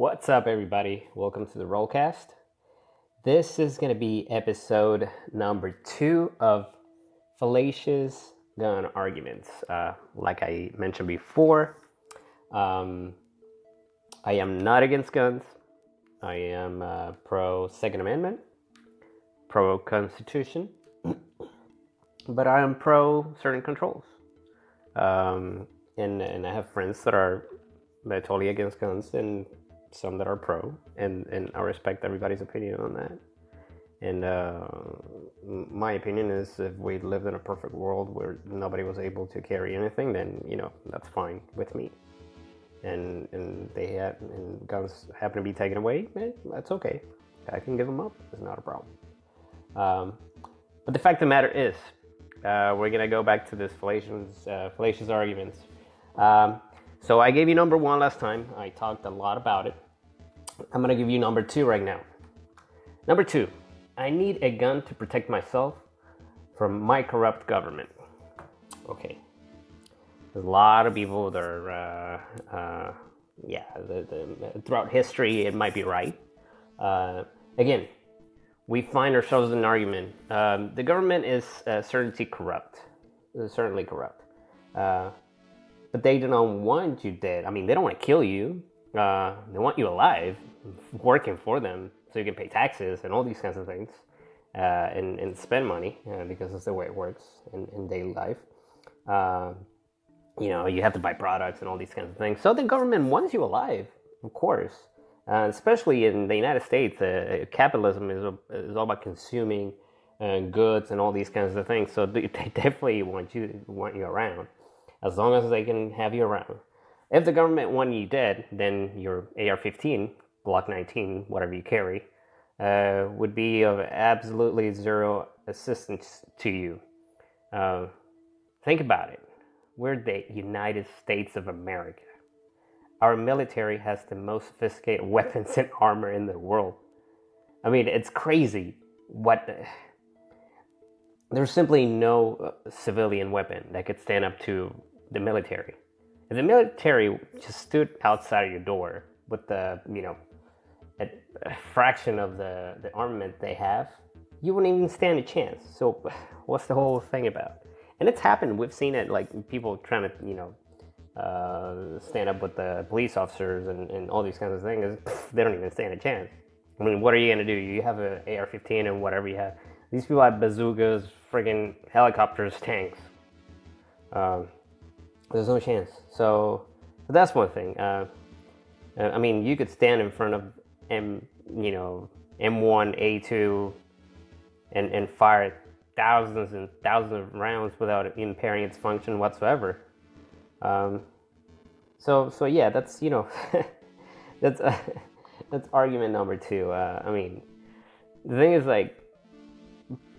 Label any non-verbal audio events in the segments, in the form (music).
What's up, everybody? Welcome to the Rollcast. This is going to be episode number two of Fallacious Gun Arguments. Uh, like I mentioned before, um, I am not against guns. I am uh, pro Second Amendment, pro Constitution, (clears throat) but I am pro certain controls. Um, and, and I have friends that are are totally against guns and some that are pro, and, and I respect everybody's opinion on that. And uh, my opinion is if we lived in a perfect world where nobody was able to carry anything, then, you know, that's fine with me. And, and they had, and guns happen to be taken away, eh, that's okay. I can give them up, it's not a problem. Um, but the fact of the matter is, uh, we're gonna go back to this fallacious, uh, fallacious arguments. Um, so I gave you number one last time. I talked a lot about it. I'm gonna give you number two right now. Number two, I need a gun to protect myself from my corrupt government. Okay. There's a lot of people that are, uh, uh, yeah, the, the, throughout history, it might be right. Uh, again, we find ourselves in an argument. Um, the government is uh, certainly corrupt, certainly corrupt. But they don't want you dead. I mean, they don't want to kill you. Uh, they want you alive, working for them, so you can pay taxes and all these kinds of things, uh, and, and spend money uh, because that's the way it works in, in daily life. Uh, you know, you have to buy products and all these kinds of things. So the government wants you alive, of course. Uh, especially in the United States, uh, capitalism is, is all about consuming goods and all these kinds of things. So they (laughs) definitely want you want you around, as long as they can have you around. If the government want you dead, then your AR-15, Glock 19, whatever you carry, uh, would be of absolutely zero assistance to you. Uh, think about it. We're the United States of America. Our military has the most sophisticated (laughs) weapons and armor in the world. I mean, it's crazy what. There's simply no uh, civilian weapon that could stand up to the military. If the military just stood outside your door with the, you know, a, a fraction of the, the armament they have, you wouldn't even stand a chance. So, (laughs) what's the whole thing about? And it's happened. We've seen it, like people trying to, you know, uh, stand up with the police officers and, and all these kinds of things, (laughs) they don't even stand a chance. I mean, what are you gonna do? You have an AR-15 and whatever you have. These people have bazookas, friggin' helicopters, tanks. Um, there's no chance. So, that's one thing. Uh, I mean, you could stand in front of M, you know, M1, A2, and and fire thousands and thousands of rounds without impairing its function whatsoever. Um, so so yeah, that's you know, (laughs) that's uh, (laughs) that's argument number two. Uh, I mean, the thing is like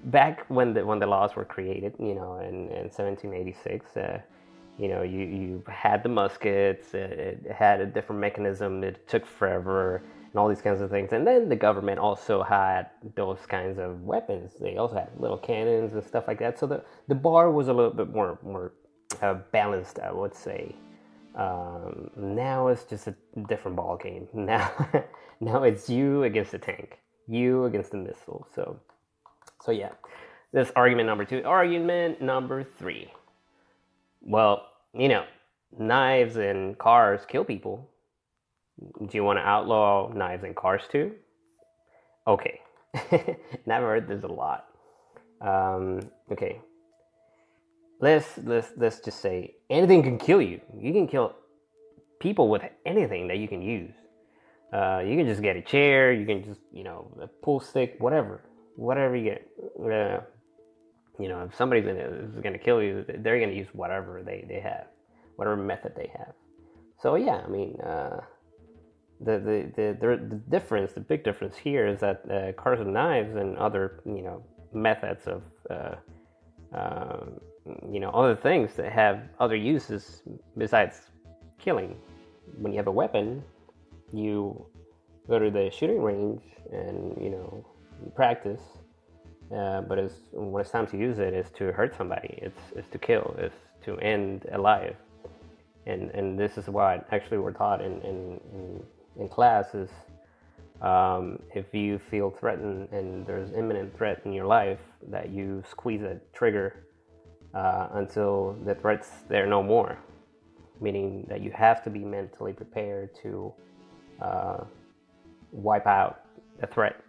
back when the when the laws were created, you know, in, in 1786, uh, you know, you, you had the muskets, it, it, had a different mechanism, it took forever, and all these kinds of things. And then the government also had those kinds of weapons. They also had little cannons and stuff like that. So the, the bar was a little bit more more uh, balanced, I would say. Um, now it's just a different ball game. (laughs) Now, now it's you against the tank, you against the missile. So, so yeah, this argument number two. Argument number three. Well, you know, knives and cars kill people. Do you want to outlaw knives and cars too? Okay, (laughs) never heard this a lot. Um, okay, let's let's let's just say anything can kill you. You can kill people with anything that you can use. Uh, you can just get a chair. You can just you know a pool stick, whatever, whatever you get. Uh, you know, if somebody's gonna, is gonna kill you, they're gonna use whatever they, they have, whatever method they have. So yeah, I mean, uh, the, the, the the difference, the big difference here is that uh, cars and knives and other you know methods of uh, um, you know other things that have other uses besides killing. When you have a weapon, you go to the shooting range and you know practice. Uh, but it's, when it's time to use it, is to hurt somebody. It's, it's to kill. It's to end a life. And and this is what actually we're taught in in, in, in class is um, if you feel threatened and there's imminent threat in your life, that you squeeze a trigger uh, until the threat's there no more. Meaning that you have to be mentally prepared to uh, wipe out the threat,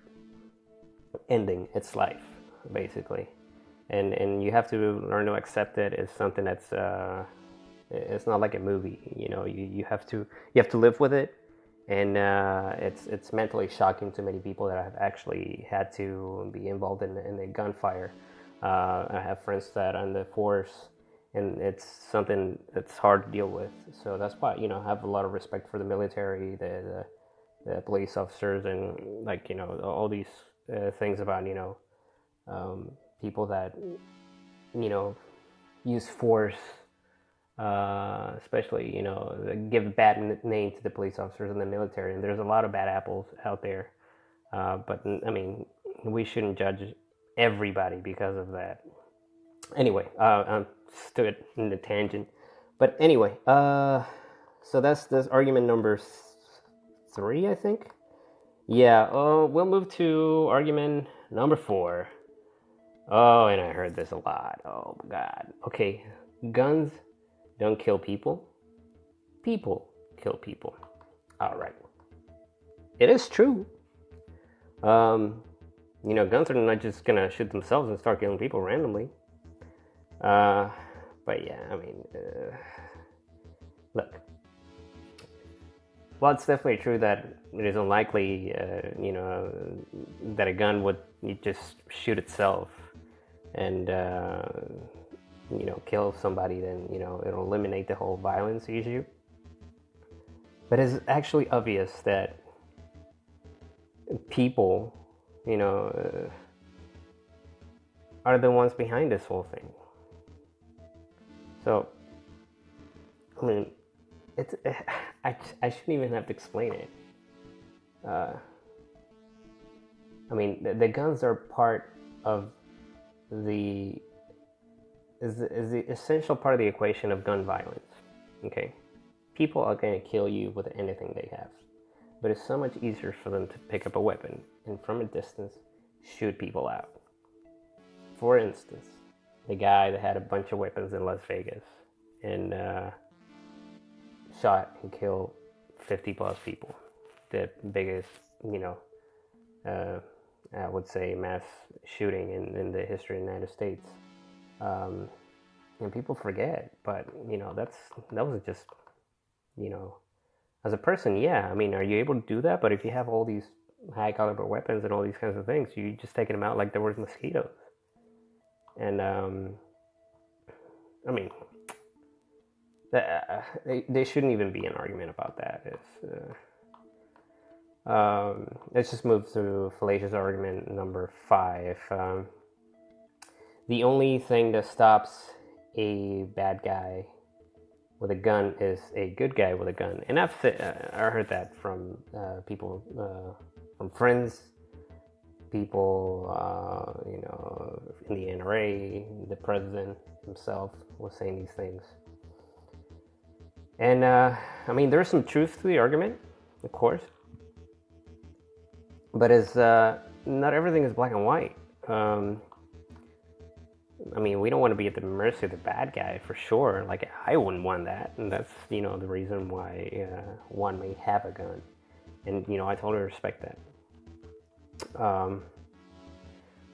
ending its life, basically. And and you have to learn to accept it as something that's uh, it's not like a movie. You know, you, you have to you have to live with it and uh, it's it's mentally shocking to many people that have actually had to be involved in, in a gunfire. Uh, I have friends that are in the force, and it's something that's hard to deal with. So that's why you know I have a lot of respect for the military, the the, the police officers, and like you know all these uh, things about you know um, people that you know use force uh, especially you know give a bad name to the police officers and the military. And there's a lot of bad apples out there, uh, but I mean we shouldn't judge everybody because of that. Anyway, uh, I'm stood in the tangent, but anyway, uh, so that's this argument number three, I think. Yeah, oh, we'll move to argument number four. Oh, and I heard this a lot. Oh god. Okay, guns don't kill people. People kill people. All right. It is true. Um, you know, guns are not just gonna shoot themselves and start killing people randomly. Uh, but yeah, I mean, uh, look. Well, it's definitely true that it is unlikely, uh, you know, that a gun would just shoot itself, and uh, you know kill somebody then you know it'll eliminate the whole violence issue. But it's actually obvious that people you know uh, are the ones behind this whole thing. So i mean it's (sighs) i, I shouldn't even have to explain it. Uh, i mean the, the guns are part of the is the, is the essential part of the equation of gun violence. Okay, people are going to kill you with anything they have, but it's so much easier for them to pick up a weapon and from a distance shoot people out. For instance, the guy that had a bunch of weapons in Las Vegas and uh, shot and killed 50 plus people, the biggest, you know, uh, I would say mass shooting in, in the history of the United States. Um, and people forget, but you know that's that was just you know as a person, yeah. I mean, are you able to do that? But if you have all these high caliber weapons and all these kinds of things, you just taking them out like there was mosquitoes. And um, I mean, uh, they, they shouldn't even be an argument about that. It's, uh, um, let's just move to fallacious argument number five. Um, the only thing that stops a bad guy with a gun is a good guy with a gun, and I've uh, I heard that from uh, people, uh, from friends, people, uh, you know, in the NRA, the president himself was saying these things, and uh, I mean, there's some truth to the argument, of course, but it's uh, not everything is black and white. Um, I mean, we don't want to be at the mercy of the bad guy for sure. Like, I wouldn't want that. And that's, you know, the reason why uh, one may have a gun. And, you know, I totally respect that. Um,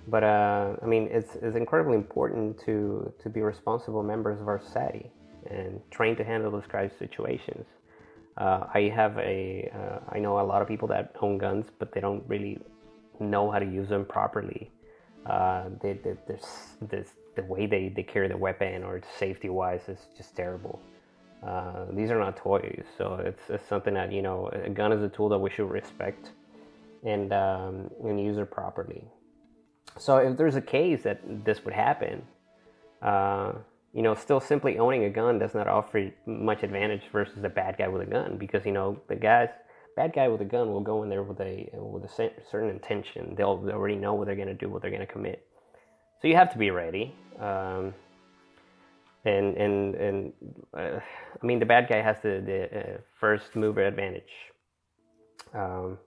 but, uh, I mean, it's, it's incredibly important to, to be responsible members of our society and trained to handle those kind of situations. Uh, I have a, uh, I know a lot of people that own guns, but they don't really know how to use them properly uh, they, they, this, the way they, they carry the weapon or safety wise is just terrible. Uh, these are not toys, so it's, it's, something that you know a gun is a tool that we should respect and um, and use it properly. So if there's a case that this would happen, uh, you know, still simply owning a gun does not offer much advantage versus a bad guy with a gun because you know the guys bad guy with a gun will go in there with a with a certain intention. They'll they already know what they're going to do, what they're going to commit. So you have to be ready. Um, and and and uh, I mean, the bad guy has the the uh, first mover advantage. Um,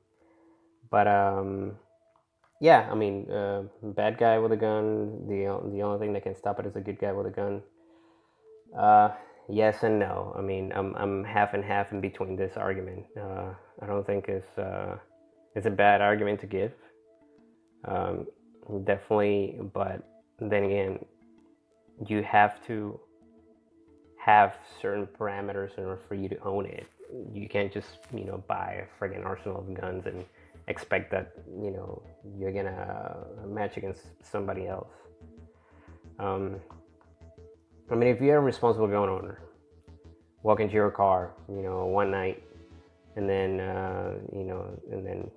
but um, yeah, I mean, uh, bad guy with a gun. The the only thing that can stop it is a good guy with a gun. Yes and no. I mean, I'm I'm half and half in between this argument. Uh, I don't think it's uh, it's a bad argument to give. Um, definitely, but then again, you have to have certain parameters in order for you to own it. You can't just you know buy a friggin' arsenal of guns and expect that you know you're gonna match against somebody else. Um, I mean, if you're a responsible gun owner, walk into your car, you know, one night, and then uh, you know, and then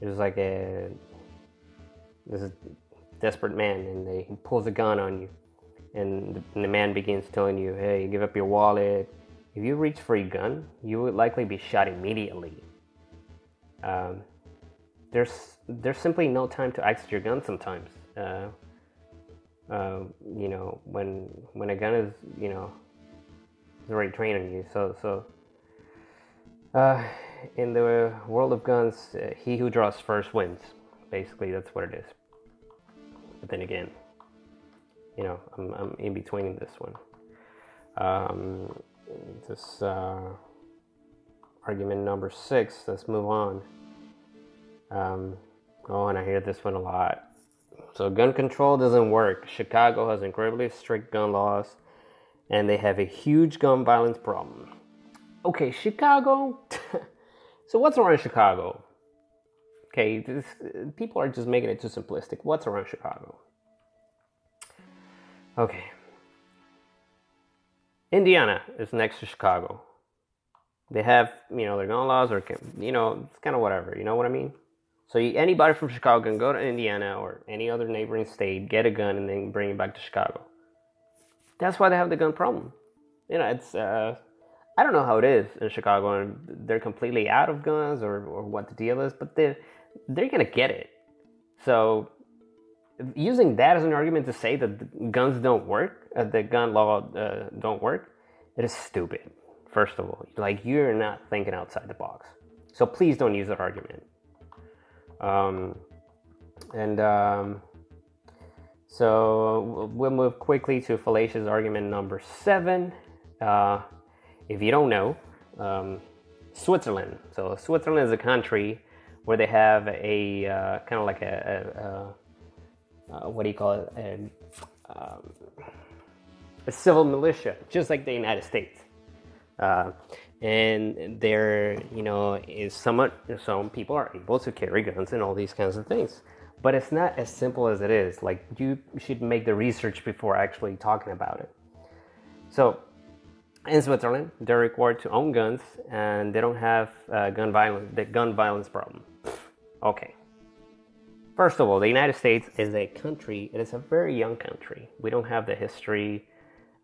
there's like a this desperate man, and they, he pulls a gun on you, and the, and the man begins telling you, "Hey, give up your wallet." If you reach for a gun, you would likely be shot immediately. Um, there's there's simply no time to access your gun sometimes. Uh, you know, when when a gun is you know is already training you. So so uh, in the world of guns, uh, he who draws first wins. Basically, that's what it is. But then again, you know, I'm I'm in between this one. Um, this uh, argument number six. Let's move on. Um, oh, and I hear this one a lot. So, gun control doesn't work. Chicago has incredibly strict gun laws, and they have a huge gun violence problem. Okay, Chicago. (laughs) so, what's around Chicago? Okay, this, people are just making it too simplistic. What's around Chicago? Okay. Indiana is next to Chicago. They have, you know, their gun laws, or you know, it's kind of whatever. You know what I mean? So anybody from Chicago can go to Indiana or any other neighboring state, get a gun, and then bring it back to Chicago. That's why they have the gun problem. You know, it's uh, I don't know how it is in Chicago, and they're completely out of guns or, or what the deal is, but they they're gonna get it. So using that as an argument to say that guns don't work, uh, the gun law uh, don't work, it is stupid. First of all, like you're not thinking outside the box. So please don't use that argument. Um, and um, so we'll move quickly to fallacious argument number seven. Uh, if you don't know, um, Switzerland. So Switzerland is a country where they have a uh, kind of like a, a, a, what do you call it? A, um, a, civil militia, just like the United States. Uh, and there you know is somewhat some people are able to carry guns and all these kinds of things. But it's not as simple as it is. Like you should make the research before actually talking about it. So in switzerland they're required to own guns and they don't have uh, gun violence the gun violence problem. Okay. First of all the united states is a country it is a very young country. We don't have the history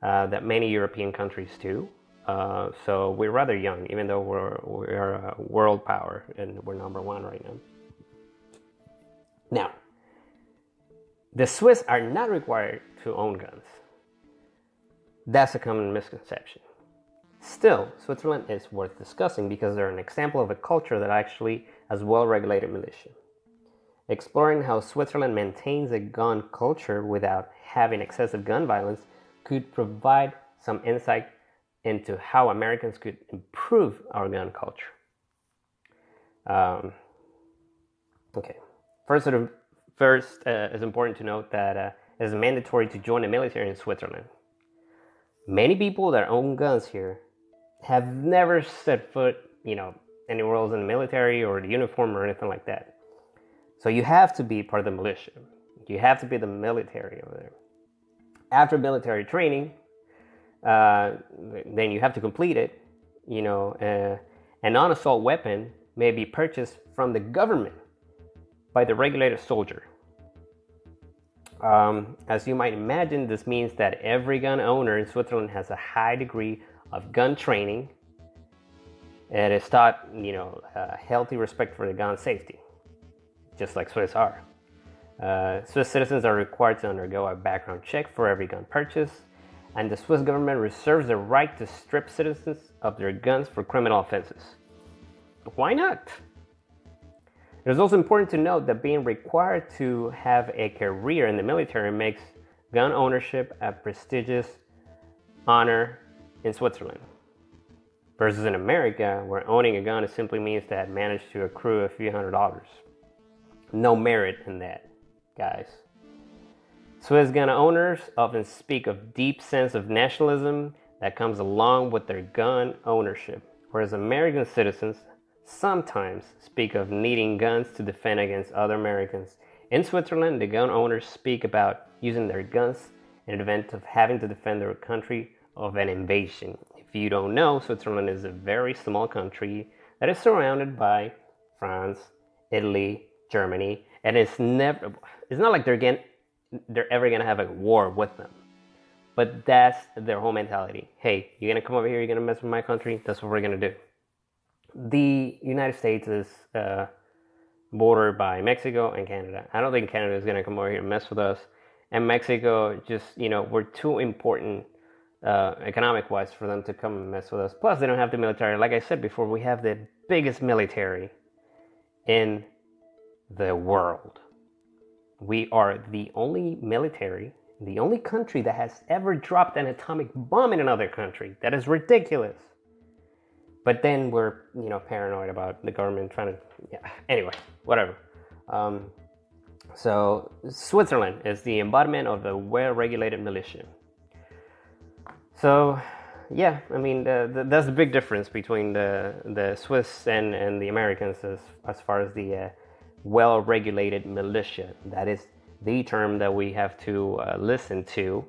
uh, that many european countries do uh, so we're rather young, even though we're we're a world power and we're number one right now. Now, the Swiss are not required to own guns. That's a common misconception. Still, Switzerland is worth discussing because they're an example of a culture that actually has well-regulated militia. Exploring how Switzerland maintains a gun culture without having excessive gun violence could provide some insight into how Americans could improve our gun culture. Um, okay, first, first uh, it's important to note that uh, it is mandatory to join the military in Switzerland. Many people that own guns here have never set foot, you know, anywhere else in the military or the uniform or anything like that. So you have to be part of the militia. You have to be the military over there. After military training, uh, then you have to complete it. You know, uh, a non-assault weapon may be purchased from the government by the regulated soldier. Um, as you might imagine, this means that every gun owner in Switzerland has a high degree of gun training and is taught, you know, a healthy respect for the gun safety, just like Swiss are. Uh, Swiss citizens are required to undergo a background check for every gun purchase and the Swiss government reserves the right to strip citizens of their guns for criminal offenses. Why not? It is also important to note that being required to have a career in the military makes gun ownership a prestigious honor in Switzerland. Versus in America, where owning a gun simply means that have managed to accrue a few hundred dollars. No merit in that, guys. Swiss gun owners often speak of deep sense of nationalism that comes along with their gun ownership, whereas American citizens sometimes speak of needing guns to defend against other Americans. In Switzerland, the gun owners speak about using their guns in the event of having to defend their country of an invasion. If you don't know, Switzerland is a very small country that is surrounded by France, Italy, Germany, and it's never it's not like they're getting they're ever gonna have a war with them. But that's their whole mentality. Hey, you're gonna come over here, you're gonna mess with my country, that's what we're gonna do. The United States is uh, bordered by Mexico and Canada. I don't think Canada is gonna come over here and mess with us. And Mexico just, you know, we're too important uh, economic wise for them to come and mess with us. Plus, they don't have the military. Like I said before, we have the biggest military in the world. We are the only military, the only country that has ever dropped an atomic bomb in another country. That is ridiculous. But then we're, you know, paranoid about the government trying to. Yeah. (laughs) Anyway, whatever. Um, so Switzerland is the embodiment of a well-regulated militia. So, yeah, I mean, the, the, that's the big difference between the the Swiss and, and the Americans as as far as the uh, well regulated militia. That is the term that we have to uh, listen to.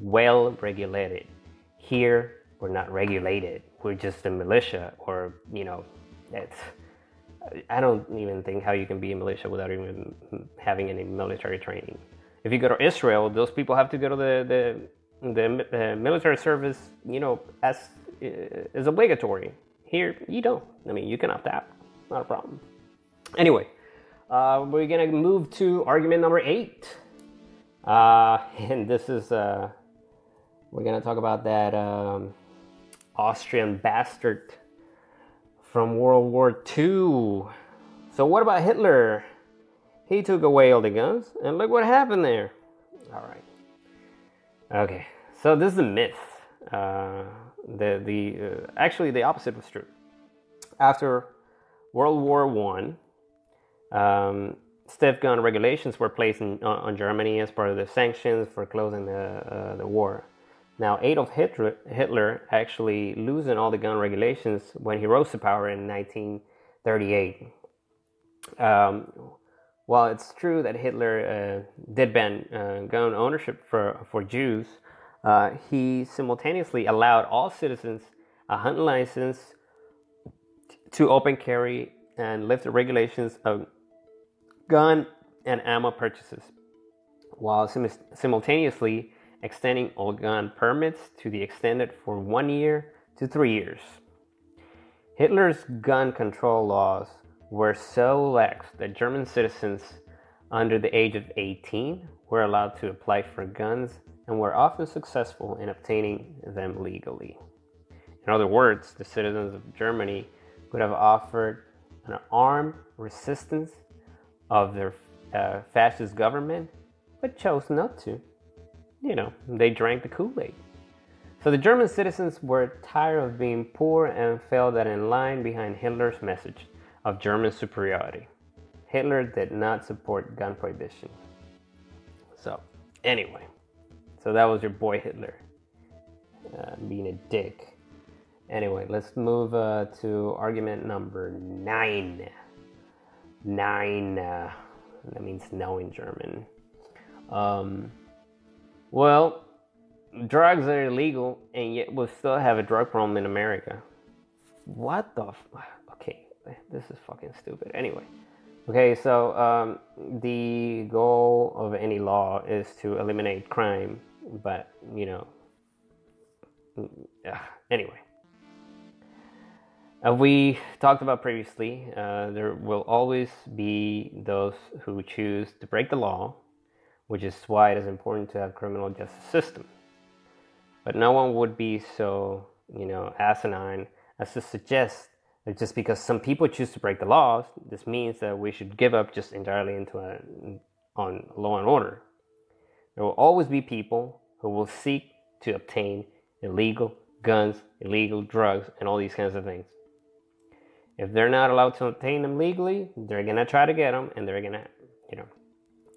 Well regulated. Here, we're not regulated. We're just a militia, or, you know, it's. I don't even think how you can be a militia without even having any military training. If you go to Israel, those people have to go to the, the, the uh, military service, you know, as uh, is obligatory. Here, you don't. I mean, you can opt out. Not a problem. Anyway, uh, we're gonna move to argument number eight, uh, (laughs) and this is uh, we're gonna talk about that um, Austrian bastard from World War II. So what about Hitler? He took away all the guns, and look what happened there. All right. Okay, so this is a myth. Uh, the the uh, actually the opposite was true. After World War One, um, stiff gun regulations were placed in, on, on, Germany as part of the sanctions for closing the, uh, the war. Now, Adolf Hitler, Hitler actually loosened all the gun regulations when he rose to power in 1938. Um, while it's true that Hitler uh, did ban uh, gun ownership for, for Jews, uh, he simultaneously allowed all citizens a hunting license to open carry and lift the regulations of gun and ammo purchases, while sim- simultaneously extending all gun permits to be extended for one year to three years. Hitler's gun control laws were so lax that German citizens under the age of 18 were allowed to apply for guns and were often successful in obtaining them legally. In other words, the citizens of Germany could have offered an armed resistance of their uh, fascist government, but chose not to. You know, they drank the Kool Aid. So the German citizens were tired of being poor and felt that in line behind Hitler's message of German superiority. Hitler did not support gun prohibition. So, anyway, so that was your boy Hitler uh, being a dick. Anyway, let's move uh, to argument number nine. Nine. Uh, that means no in German. Um, well, drugs are illegal, and yet we still have a drug problem in America. What the? F- okay, this is fucking stupid. Anyway, okay, so um, the goal of any law is to eliminate crime, but you know, uh, anyway. As we talked about previously, uh, there will always be those who choose to break the law, which is why it is important to have criminal justice system. But no one would be so, you know, asinine as to suggest that just because some people choose to break the laws, this means that we should give up just entirely into a, on law and order. There will always be people who will seek to obtain illegal guns, illegal drugs, and all these kinds of things. If they're not allowed to obtain them legally, they're gonna try to get them, and they're gonna, you know,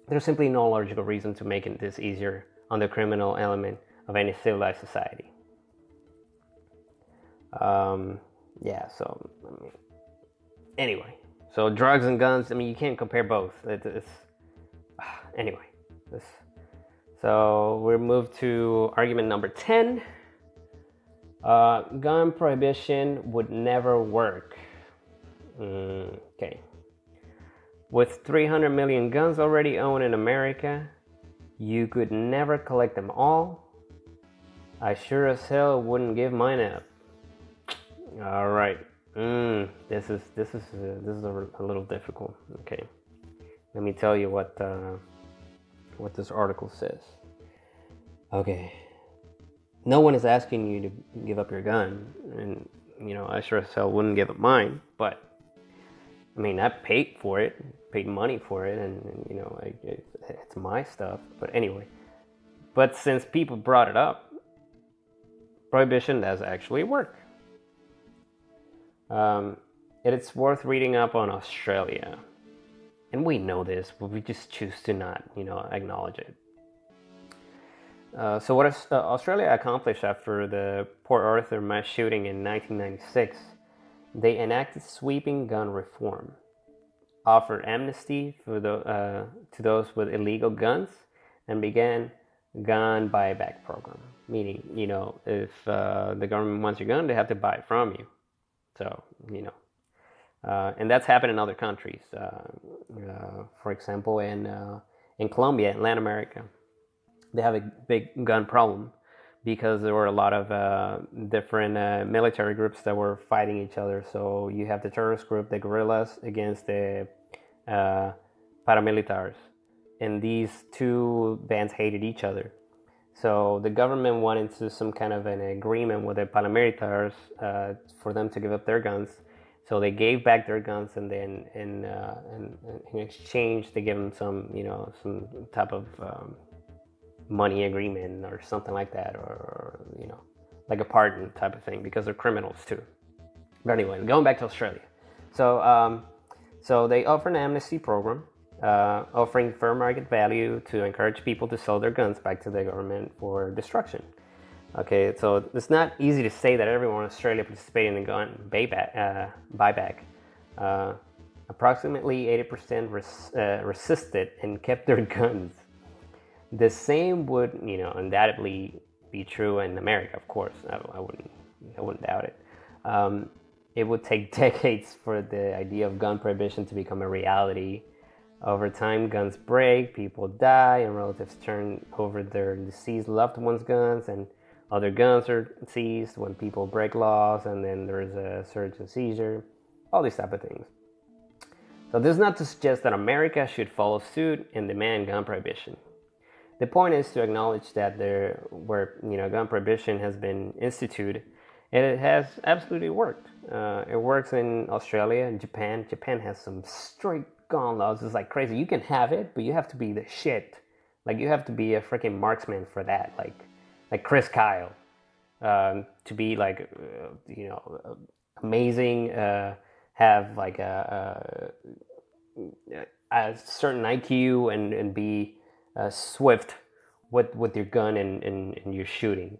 there's simply no logical reason to making this easier on the criminal element of any civilized society. Um, yeah, so I mean, anyway, so drugs and guns. I mean, you can't compare both. It, it's (sighs) anyway. This, so we move to argument number ten. Uh, gun prohibition would never work. Mm, okay. With 300 million guns already owned in America, you could never collect them all. I sure as hell wouldn't give mine up. All right. Mm, this is this is uh, this is a, a, little difficult. Okay. Let me tell you what uh, what this article says. Okay. No one is asking you to give up your gun, and you know I sure as hell wouldn't give up mine. But I mean, I paid for it, paid money for it, and, and you know I, it, it's my stuff. But anyway, but since people brought it up, prohibition does actually work. Um, it's worth reading up on Australia. And we know this, but we just choose to not, you know, acknowledge it. Uh, so, what uh, Australia accomplished after the Port Arthur mass shooting in 1996, they enacted sweeping gun reform, offered amnesty the, uh, to those with illegal guns, and began gun buyback program. Meaning, you know, if uh, the government wants your gun, they have to buy it from you. So, you know, uh, and that's happened in other countries. Uh, uh, for example, in uh, in Colombia, in Latin America, they have a big gun problem because there were a lot of uh, different uh, military groups that were fighting each other. So you have the terrorist group, the guerrillas, against the paramilitaries, and these two bands hated each other. So the government went into some kind of an agreement with the paramilitaries uh, for them to give up their guns. So they gave back their guns, and then in, uh, in, in, exchange they give them some, you know, some type of um, money agreement or something like that, or, you know, like a pardon type of thing because they're criminals too. But anyway, going back to Australia. So um, so they offer an amnesty program uh, offering fair market value to encourage people to sell their guns back to the government for destruction. Okay, so it's not easy to say that everyone in Australia participated in the gun buyback. Uh, buyback. Uh, approximately 80% res- uh, resisted and kept their (laughs) guns. The same would, you know, undoubtedly be true in America, of course. I, I wouldn't, I wouldn't doubt it. Um, it would take (laughs) decades for the idea of gun prohibition to become a reality over time, guns break, people die, and relatives turn over their deceased loved ones' guns, and other guns are seized when people break laws, and then there's a surge and seizure, all these type of things. So this is not to suggest that America should follow suit and demand gun prohibition. The point is to acknowledge that there, where you know gun prohibition has been instituted, and it has absolutely worked. Uh, it works in Australia and Japan. Japan has some straight gun laws It's like crazy. You can have it, but you have to be the shit. Like you have to be a freaking marksman for that. Like like Chris Kyle um, to be like uh, you know amazing. Uh, have like a, a, a, certain IQ and and be uh, swift with with your gun and and, and your shooting.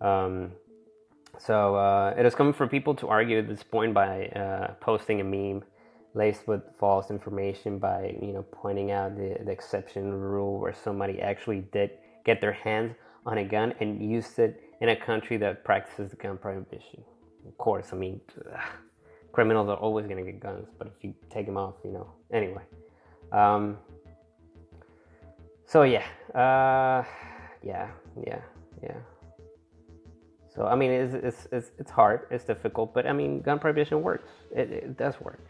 Um, so uh, it has come for people to argue at this point by uh, posting a meme laced with false information by you know pointing out the, the exception rule where somebody actually did get their hands on a gun and used it in a country that practices the gun prohibition. Of course, I mean, ugh, criminals are always to get guns, but if you take them off, you know. Anyway, um, so yeah, uh, yeah, yeah, yeah. So I mean, it's, it's it's it's hard, it's difficult, but I mean, gun prohibition works. It, it does work.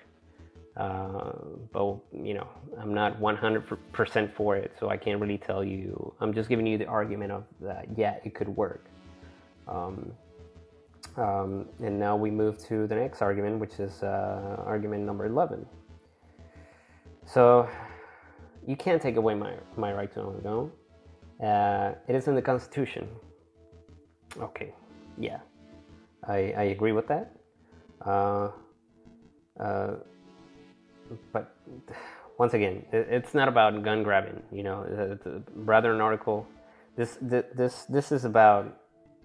Uh, but you know, I'm not 100% for it, so I can't really tell you. I'm just giving you the argument of that. Yeah, it could work. Um, Um, and now we move to the next argument, which is uh, argument number 11. So, you can't take away my, my right to own a gun. Uh, it is in the Constitution. Okay, yeah, I, I agree with that. Uh, uh, but once again, it, it's not about gun grabbing. You know, it's rather an article. This this this is about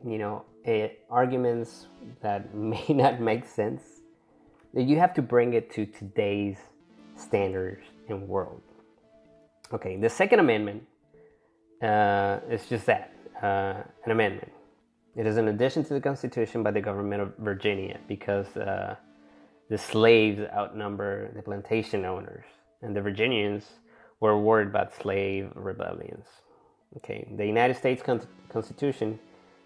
you know a, arguments that (laughs) may not make sense. You have to bring it to today's standards and world. Okay, the Second Amendment uh, is just that uh, an amendment. It is an addition to the Constitution by the government of Virginia because uh, the slaves outnumber the plantation owners, and the Virginians were worried about slave rebellions. Okay, the United States Con- Constitution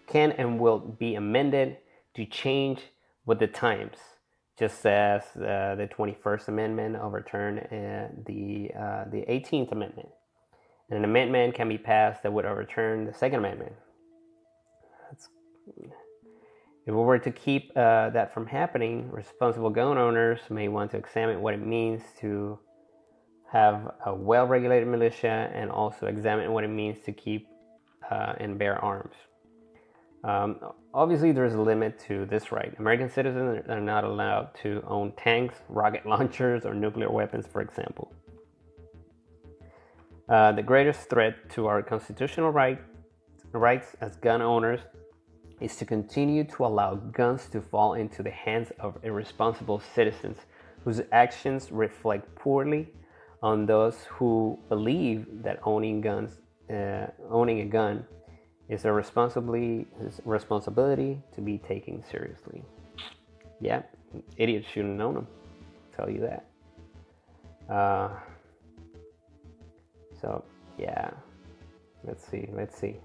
can and will be amended to change with the times, just as uh, the 21st Amendment overturned uh, the, uh, the 18th Amendment. And an amendment can be passed that would overturn the Second Amendment. That's, if we were to keep uh, that from happening, responsible gun owners may want to examine what it means to have a well regulated militia and also examine what it means to keep uh, and bear arms. Um, obviously, there's a limit to this right. American citizens are not allowed to own tanks, rocket (laughs) launchers, or nuclear weapons, for example. Uh, the greatest threat to our constitutional right, rights as gun owners is to continue to allow guns to fall into the hands of irresponsible citizens whose actions reflect poorly on those who believe that owning guns, uh, owning a gun is a responsibly responsibility to be taken seriously. Yeah, idiots shouldn't own them. Tell you that. Uh, so yeah, let's see, let's see.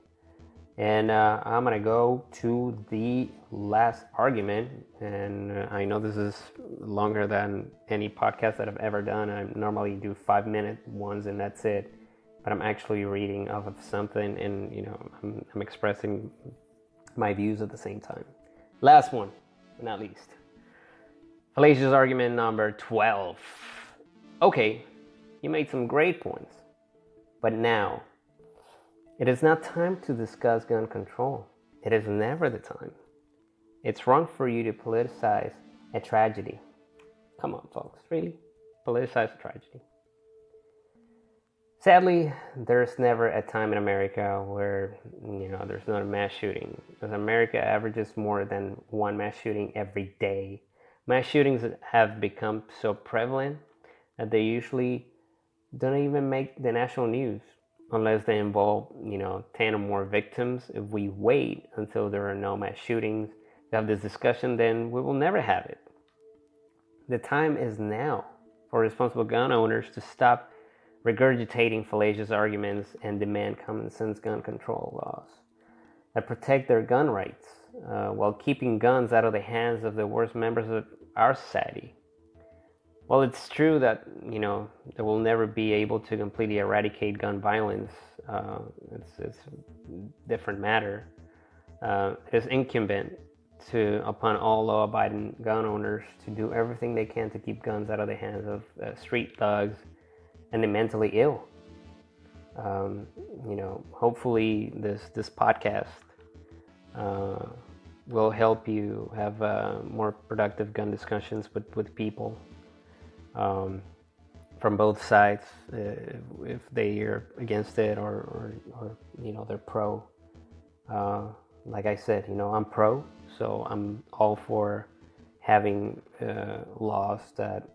And uh, I'm gonna go to the last argument, and I know this is longer than any podcast that I've ever done. I normally do five minute ones, and that's it but I'm actually reading off of something and you know I'm, I'm expressing my views at the same time. Last one, but not least. Fallacious argument number 12. Okay, you made some great points, but now it is not time to discuss gun control. It is never the time. It's wrong for you to politicize a tragedy. Come on, folks, really? Politicize a tragedy. Sadly, there's never a time in America where you know there's not a mass shooting. Because America averages more than one mass shooting every day. Mass shootings have become so prevalent that they usually don't even make the national news unless they involve you know 10 or more victims. If we wait until there are no mass shootings to have this discussion, then we will never have it. The time is now for responsible gun owners to stop regurgitating fallacious arguments and demand common sense gun control laws that protect their gun rights uh, while keeping guns out of the hands of the worst members of our society. While it's true that you know they will never be able to completely eradicate gun violence, uh, it's, it's a different matter. Uh, it is incumbent to upon all law-abiding gun owners to do everything they can to keep guns out of the hands of uh, street thugs and the mentally ill. Um, you know, hopefully this this podcast uh, will help you have uh, more productive gun discussions with with people um, from both sides, uh, if they are against it or, or, or you know they're pro. Uh, like I said, you know I'm pro, so I'm all for having uh, laws that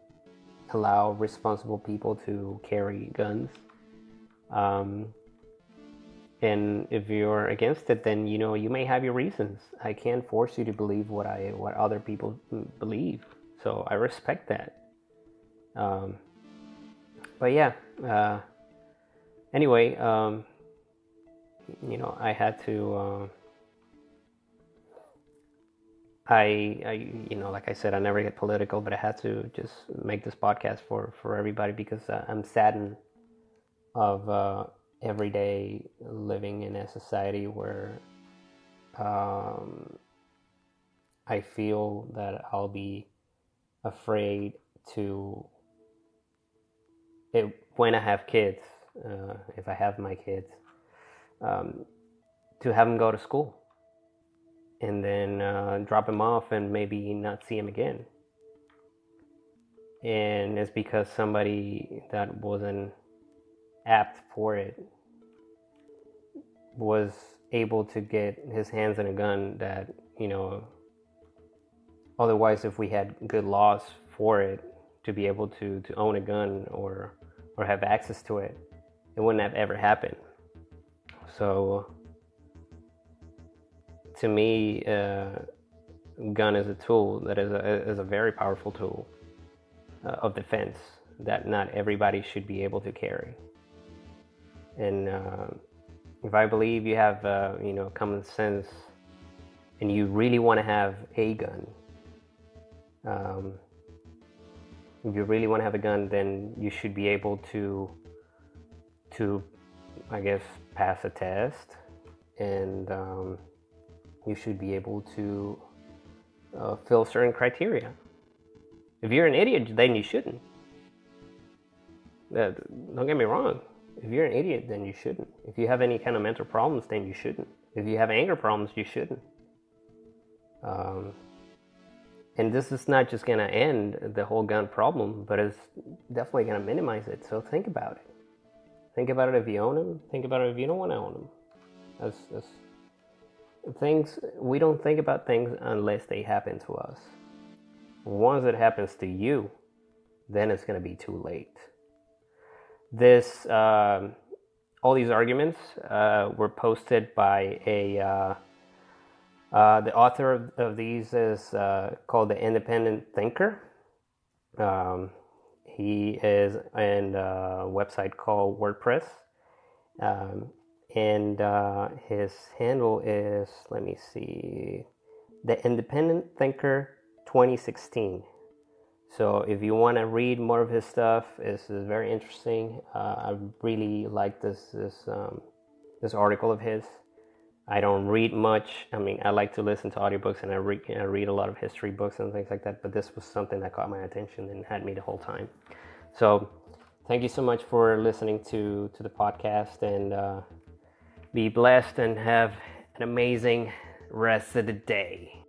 allow responsible people to carry guns. Um, and if you're against it, then you know you may have your reasons. I can't force you to believe what I what other people believe. So I respect that. Um, but yeah. Uh, anyway, um, you know, I had to. Uh, I, I, you know, like I said, I never get political, but I had to just make this podcast for for everybody because uh, I'm saddened of uh, everyday living in a society where um, I feel that I'll be afraid to it, when I have kids, uh, if I have my kids, um, to have them go to school and then uh, drop him off and maybe not see him again. And it's because somebody that wasn't apt for it was able to get his hands on a gun that, you know, otherwise, if we had good laws for it to be able to, to own a gun or, or have access to it, it wouldn't have ever happened. So, to me, uh, gun is a tool that is a, is a very powerful tool uh, of defense that not everybody should be able to carry. And uh, if I believe you have, uh, you know, common sense, and you really want to have a gun, um, if you really want to have a gun, then you should be able to, to, I guess, pass a test, and um, you should be able to uh, fill certain criteria. If you're an idiot, then you shouldn't. Uh, don't get me wrong. If you're an idiot, then you shouldn't. If you have any kind of mental problems, then you shouldn't. If you have anger problems, you shouldn't. Um, and this is not just going to end the whole gun problem, but it's definitely going to minimize it. So think about it. Think about it if you own them. Think about it if you don't want to own them. That's, that's things we don't think about things unless they happen to us. Once it happens to you, then it's going to be too late. This, uh, all these arguments uh, were posted by a. Uh, uh the author of, of these is uh, called the Independent Thinker. Um, he is in a website called WordPress. Um, and uh, his handle is let me see the independent thinker 2016 so if you want to read more of his stuff this is very interesting. Uh, i really like this this um, this article of his. I don't read much. I mean i like to listen to audiobooks and I read, I read a lot of history books and things like that but this was something that caught my attention and had me the whole time. So thank you so much for listening to to the podcast and uh, be blessed and have an amazing rest of the day.